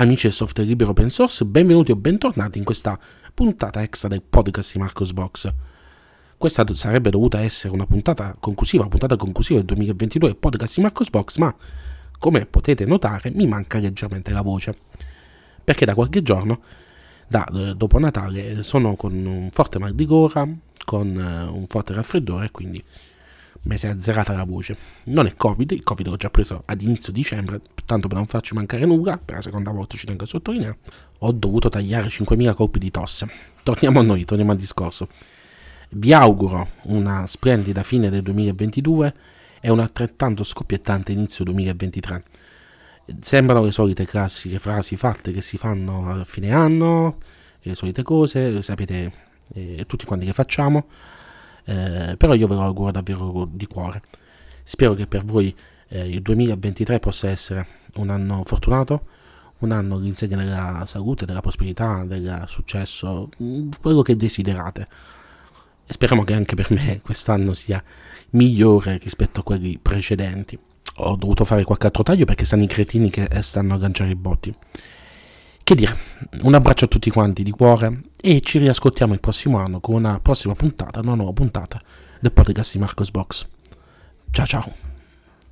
Amici del software libero open source, benvenuti o bentornati in questa puntata extra del podcast di Marcos Box. Questa sarebbe dovuta essere una puntata conclusiva, una puntata conclusiva del 2022 podcast di Marcos Box, ma come potete notare mi manca leggermente la voce, perché da qualche giorno, da, eh, dopo Natale, sono con un forte mal di gola, con eh, un forte raffreddore quindi mi si è azzerata la voce. Non è Covid, il Covid l'ho già preso ad inizio dicembre, tanto per non farci mancare nulla, per la seconda volta ci tengo a sottolineare, ho dovuto tagliare 5.000 colpi di tosse. Torniamo a noi, torniamo al discorso. Vi auguro una splendida fine del 2022 e un altrettanto scoppiettante inizio 2023. Sembrano le solite classiche frasi fatte che si fanno a fine anno, le solite cose, sapete eh, tutti quanti che facciamo eh, però io ve lo auguro davvero di cuore. Spero che per voi eh, il 2023 possa essere un anno fortunato, un anno all'insegna della salute, della prosperità, del successo, mm, quello che desiderate. E speriamo che anche per me quest'anno sia migliore rispetto a quelli precedenti. Ho dovuto fare qualche altro taglio perché stanno i cretini che stanno a lanciare i botti. Che dire, un abbraccio a tutti quanti di cuore e ci riascoltiamo il prossimo anno con una prossima puntata, una nuova puntata del podcast di Marcos Box. Ciao ciao!